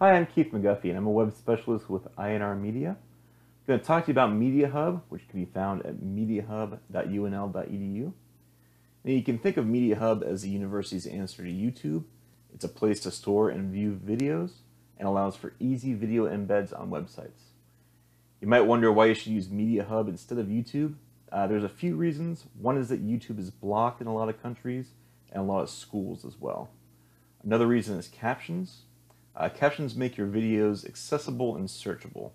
Hi, I'm Keith McGuffey, and I'm a web specialist with IANR Media. I'm going to talk to you about Media Hub, which can be found at mediahub.unl.edu. Now, you can think of Media Hub as the university's answer to YouTube. It's a place to store and view videos and allows for easy video embeds on websites. You might wonder why you should use Media Hub instead of YouTube. Uh, there's a few reasons. One is that YouTube is blocked in a lot of countries and a lot of schools as well. Another reason is captions. Uh, captions make your videos accessible and searchable.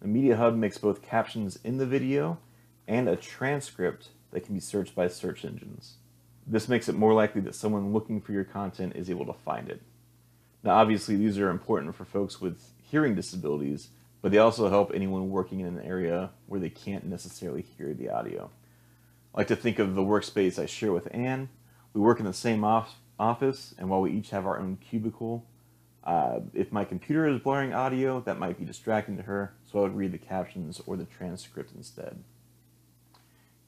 The Media Hub makes both captions in the video and a transcript that can be searched by search engines. This makes it more likely that someone looking for your content is able to find it. Now, obviously, these are important for folks with hearing disabilities, but they also help anyone working in an area where they can't necessarily hear the audio. I like to think of the workspace I share with Anne. We work in the same off office, and while we each have our own cubicle, uh, if my computer is blurring audio, that might be distracting to her, so I would read the captions or the transcript instead.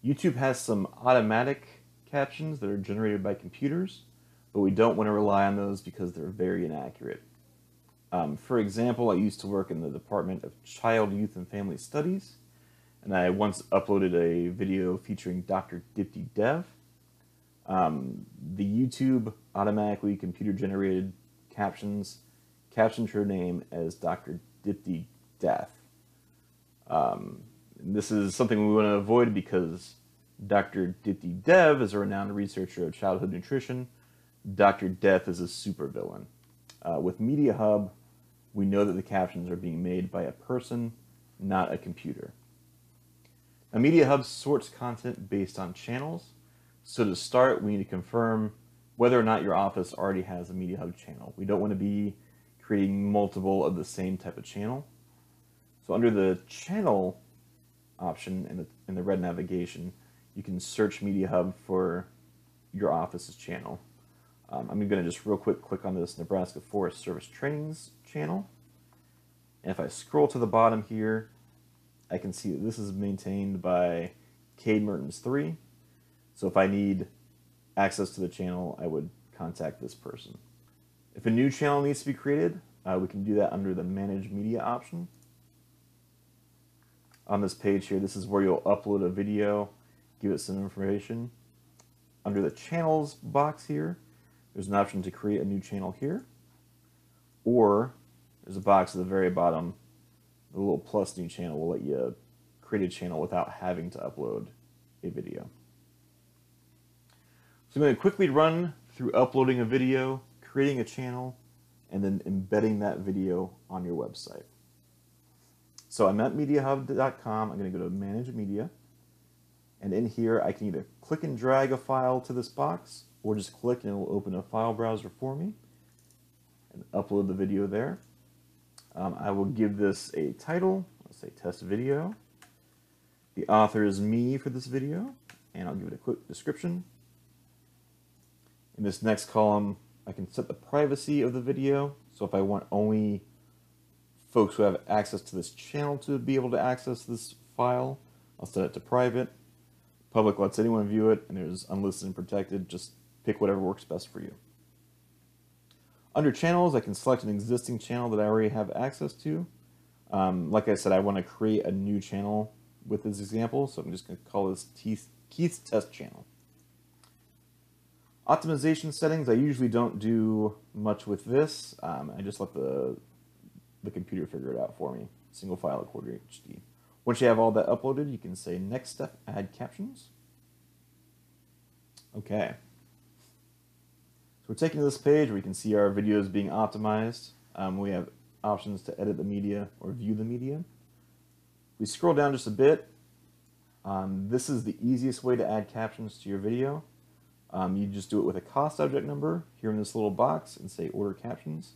YouTube has some automatic captions that are generated by computers, but we don't want to rely on those because they're very inaccurate. Um, for example, I used to work in the Department of Child, Youth, and Family Studies, and I once uploaded a video featuring Dr. Dipti Dev. Um, the YouTube automatically computer generated captions captioned her name as Dr. Dipti Death. Um, this is something we want to avoid because Dr. Dipti Dev is a renowned researcher of childhood nutrition. Dr. Death is a supervillain. Uh, with Media Hub, we know that the captions are being made by a person, not a computer. Now, Media Hub sorts content based on channels. So to start, we need to confirm whether or not your office already has a Media Hub channel. We don't want to be creating multiple of the same type of channel. So under the channel option in the, in the red navigation, you can search Media Hub for your office's channel. Um, I'm going to just real quick click on this Nebraska Forest Service Trainings channel. And if I scroll to the bottom here, I can see that this is maintained by Cade Mertens 3. So if I need access to the channel, I would contact this person. If a new channel needs to be created, uh, we can do that under the Manage Media option. On this page here, this is where you'll upload a video, give it some information. Under the Channels box here, there's an option to create a new channel here, or there's a box at the very bottom, the little plus new channel will let you create a channel without having to upload a video. So I'm going to quickly run through uploading a video, creating a channel, and then embedding that video on your website. So I'm at MediaHub.com. I'm going to go to Manage Media. And in here, I can either click and drag a file to this box, or just click and it will open a file browser for me and upload the video there. Um, I will give this a title, let's say test video. The author is me for this video, and I'll give it a quick description. In this next column, I can set the privacy of the video. So if I want only folks who have access to this channel to be able to access this file, I'll set it to private. Public lets anyone view it, and there's unlisted and protected. Just pick whatever works best for you. Under channels, I can select an existing channel that I already have access to. Um, like I said, I want to create a new channel with this example, so I'm just going to call this Keith's Test Channel. Optimization settings, I usually don't do much with this. Um, I just let the, the computer figure it out for me. Single file at quarter HD. Once you have all that uploaded, you can say next step, add captions. Okay. So we're taking this page where we can see our videos being optimized. Um, we have options to edit the media or view the media. We scroll down just a bit. Um, this is the easiest way to add captions to your video. Um, you just do it with a cost object number here in this little box and say order captions.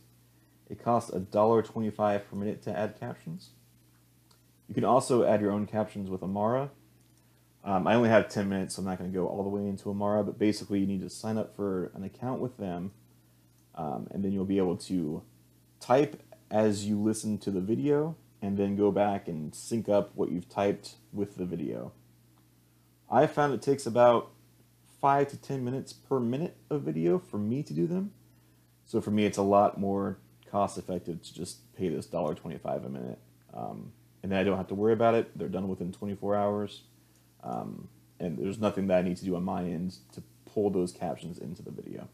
It costs $1.25 per minute to add captions. You can also add your own captions with Amara. Um, I only have 10 minutes, so I'm not going to go all the way into Amara, but basically you need to sign up for an account with them, um, and then you'll be able to type as you listen to the video, and then go back and sync up what you've typed with the video. I found it takes about five to 10 minutes per minute of video for me to do them. So for me, it's a lot more cost effective to just pay this $1.25 a minute. Um, and then I don't have to worry about it. They're done within 24 hours. Um, and there's nothing that I need to do on my end to pull those captions into the video.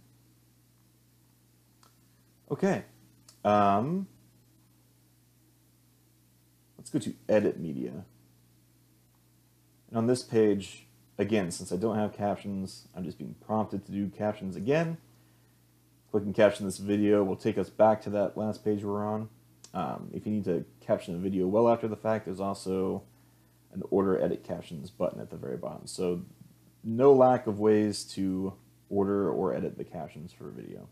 Okay. Um, let's go to edit media. And on this page, again, since I don't have captions, I'm just being prompted to do captions again. Clicking caption this video will take us back to that last page we're on. Um, if you need to caption a video well after the fact, there's also an order edit captions button at the very bottom. So no lack of ways to order or edit the captions for a video.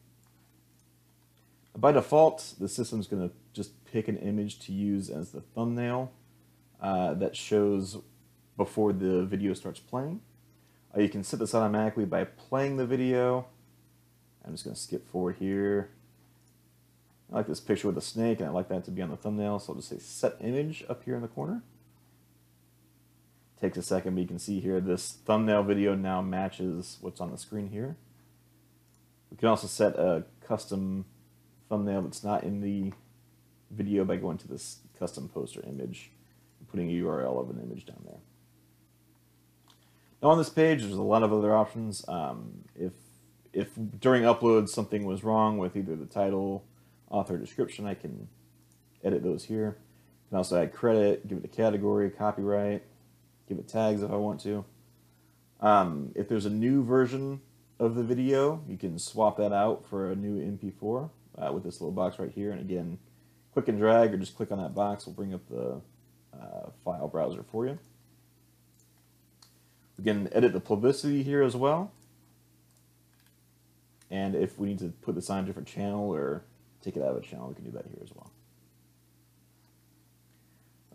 By default, the system's going to just pick an image to use as the thumbnail uh, that shows before the video starts playing. Uh, you can set this automatically by playing the video. I'm just going to skip forward here. I like this picture with a snake, and I like that to be on the thumbnail, so I'll just say set image up here in the corner. Takes a second, but you can see here this thumbnail video now matches what's on the screen here. We can also set a custom thumbnail that's not in the video by going to this custom poster image and putting a URL of an image down there. Now on this page, there's a lot of other options. Um, if if during upload something was wrong with either the title, author, description, I can edit those here. I can also add credit, give it a category, copyright, give it tags if I want to. Um, if there's a new version of the video, you can swap that out for a new MP4 uh, with this little box right here. And again, click and drag or just click on that box will bring up the uh, file browser for you. We can edit the publicity here as well. And if we need to put this on a different channel or take it out of a channel, we can do that here as well.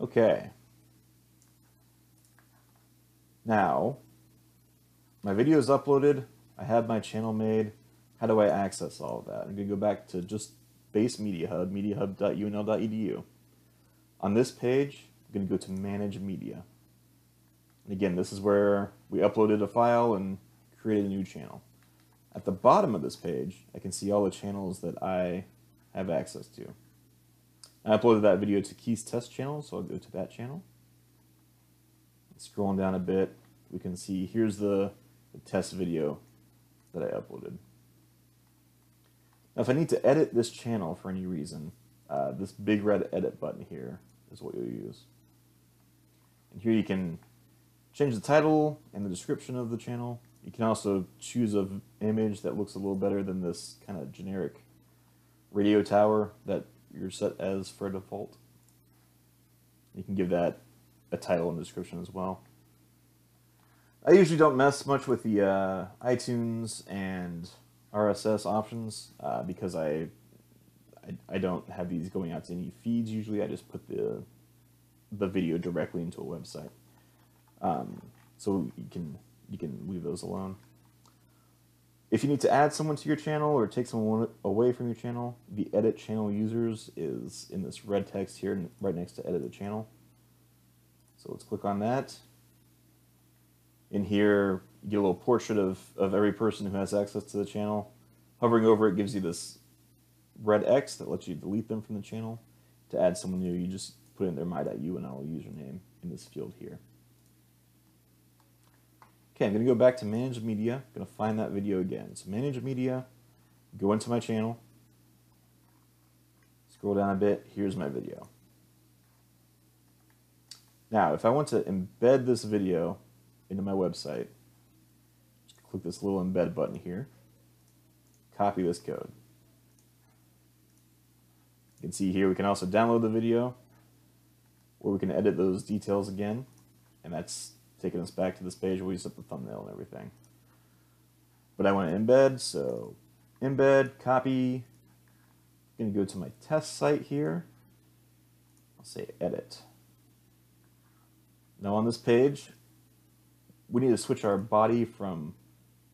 Okay. Now, my video is uploaded. I have my channel made. How do I access all of that? I'm going to go back to just base Media Hub, mediahub.unl.edu. On this page, I'm going to go to Manage Media. And again, this is where we uploaded a file and created a new channel. At the bottom of this page, I can see all the channels that I have access to. I uploaded that video to Keith's test channel, so I'll go to that channel. Scrolling down a bit, we can see here's the, the test video that I uploaded. Now, if I need to edit this channel for any reason, uh, this big red edit button here is what you'll use. And here you can change the title and the description of the channel. You can also choose an image that looks a little better than this kind of generic radio tower that you're set as for default. You can give that a title and description as well. I usually don't mess much with the uh, iTunes and RSS options uh, because I, I, I don't have these going out to any feeds. Usually, I just put the the video directly into a website. Um, so you can you can leave those alone. If you need to add someone to your channel or take someone away from your channel, the edit channel users is in this red text here right next to edit a channel. So let's click on that. In here, you get a little portrait of, of every person who has access to the channel. Hovering over it gives you this red X that lets you delete them from the channel. To add someone new, you just put in their my.unl username in this field here. Okay, I'm going to go back to Manage Media. I'm going to find that video again. So Manage Media, go into my channel, scroll down a bit, here's my video. Now, if I want to embed this video into my website, just click this little embed button here, copy this code. You can see here we can also download the video, or we can edit those details again, and that's taking us back to this page where we set the thumbnail and everything. But I want to embed, so embed, copy. I'm going to go to my test site here. I'll say edit. Now on this page, we need to switch our body from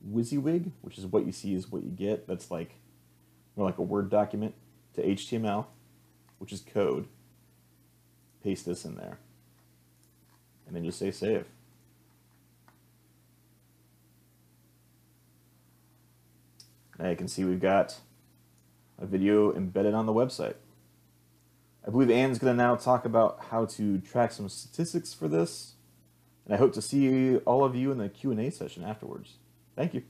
WYSIWYG, which is what you see is what you get. That's like more like a Word document, to HTML, which is code. Paste this in there. And then just say save. Now you can see we've got a video embedded on the website. I believe Anne's going to now talk about how to track some statistics for this, and I hope to see all of you in the Q&A session afterwards. Thank you.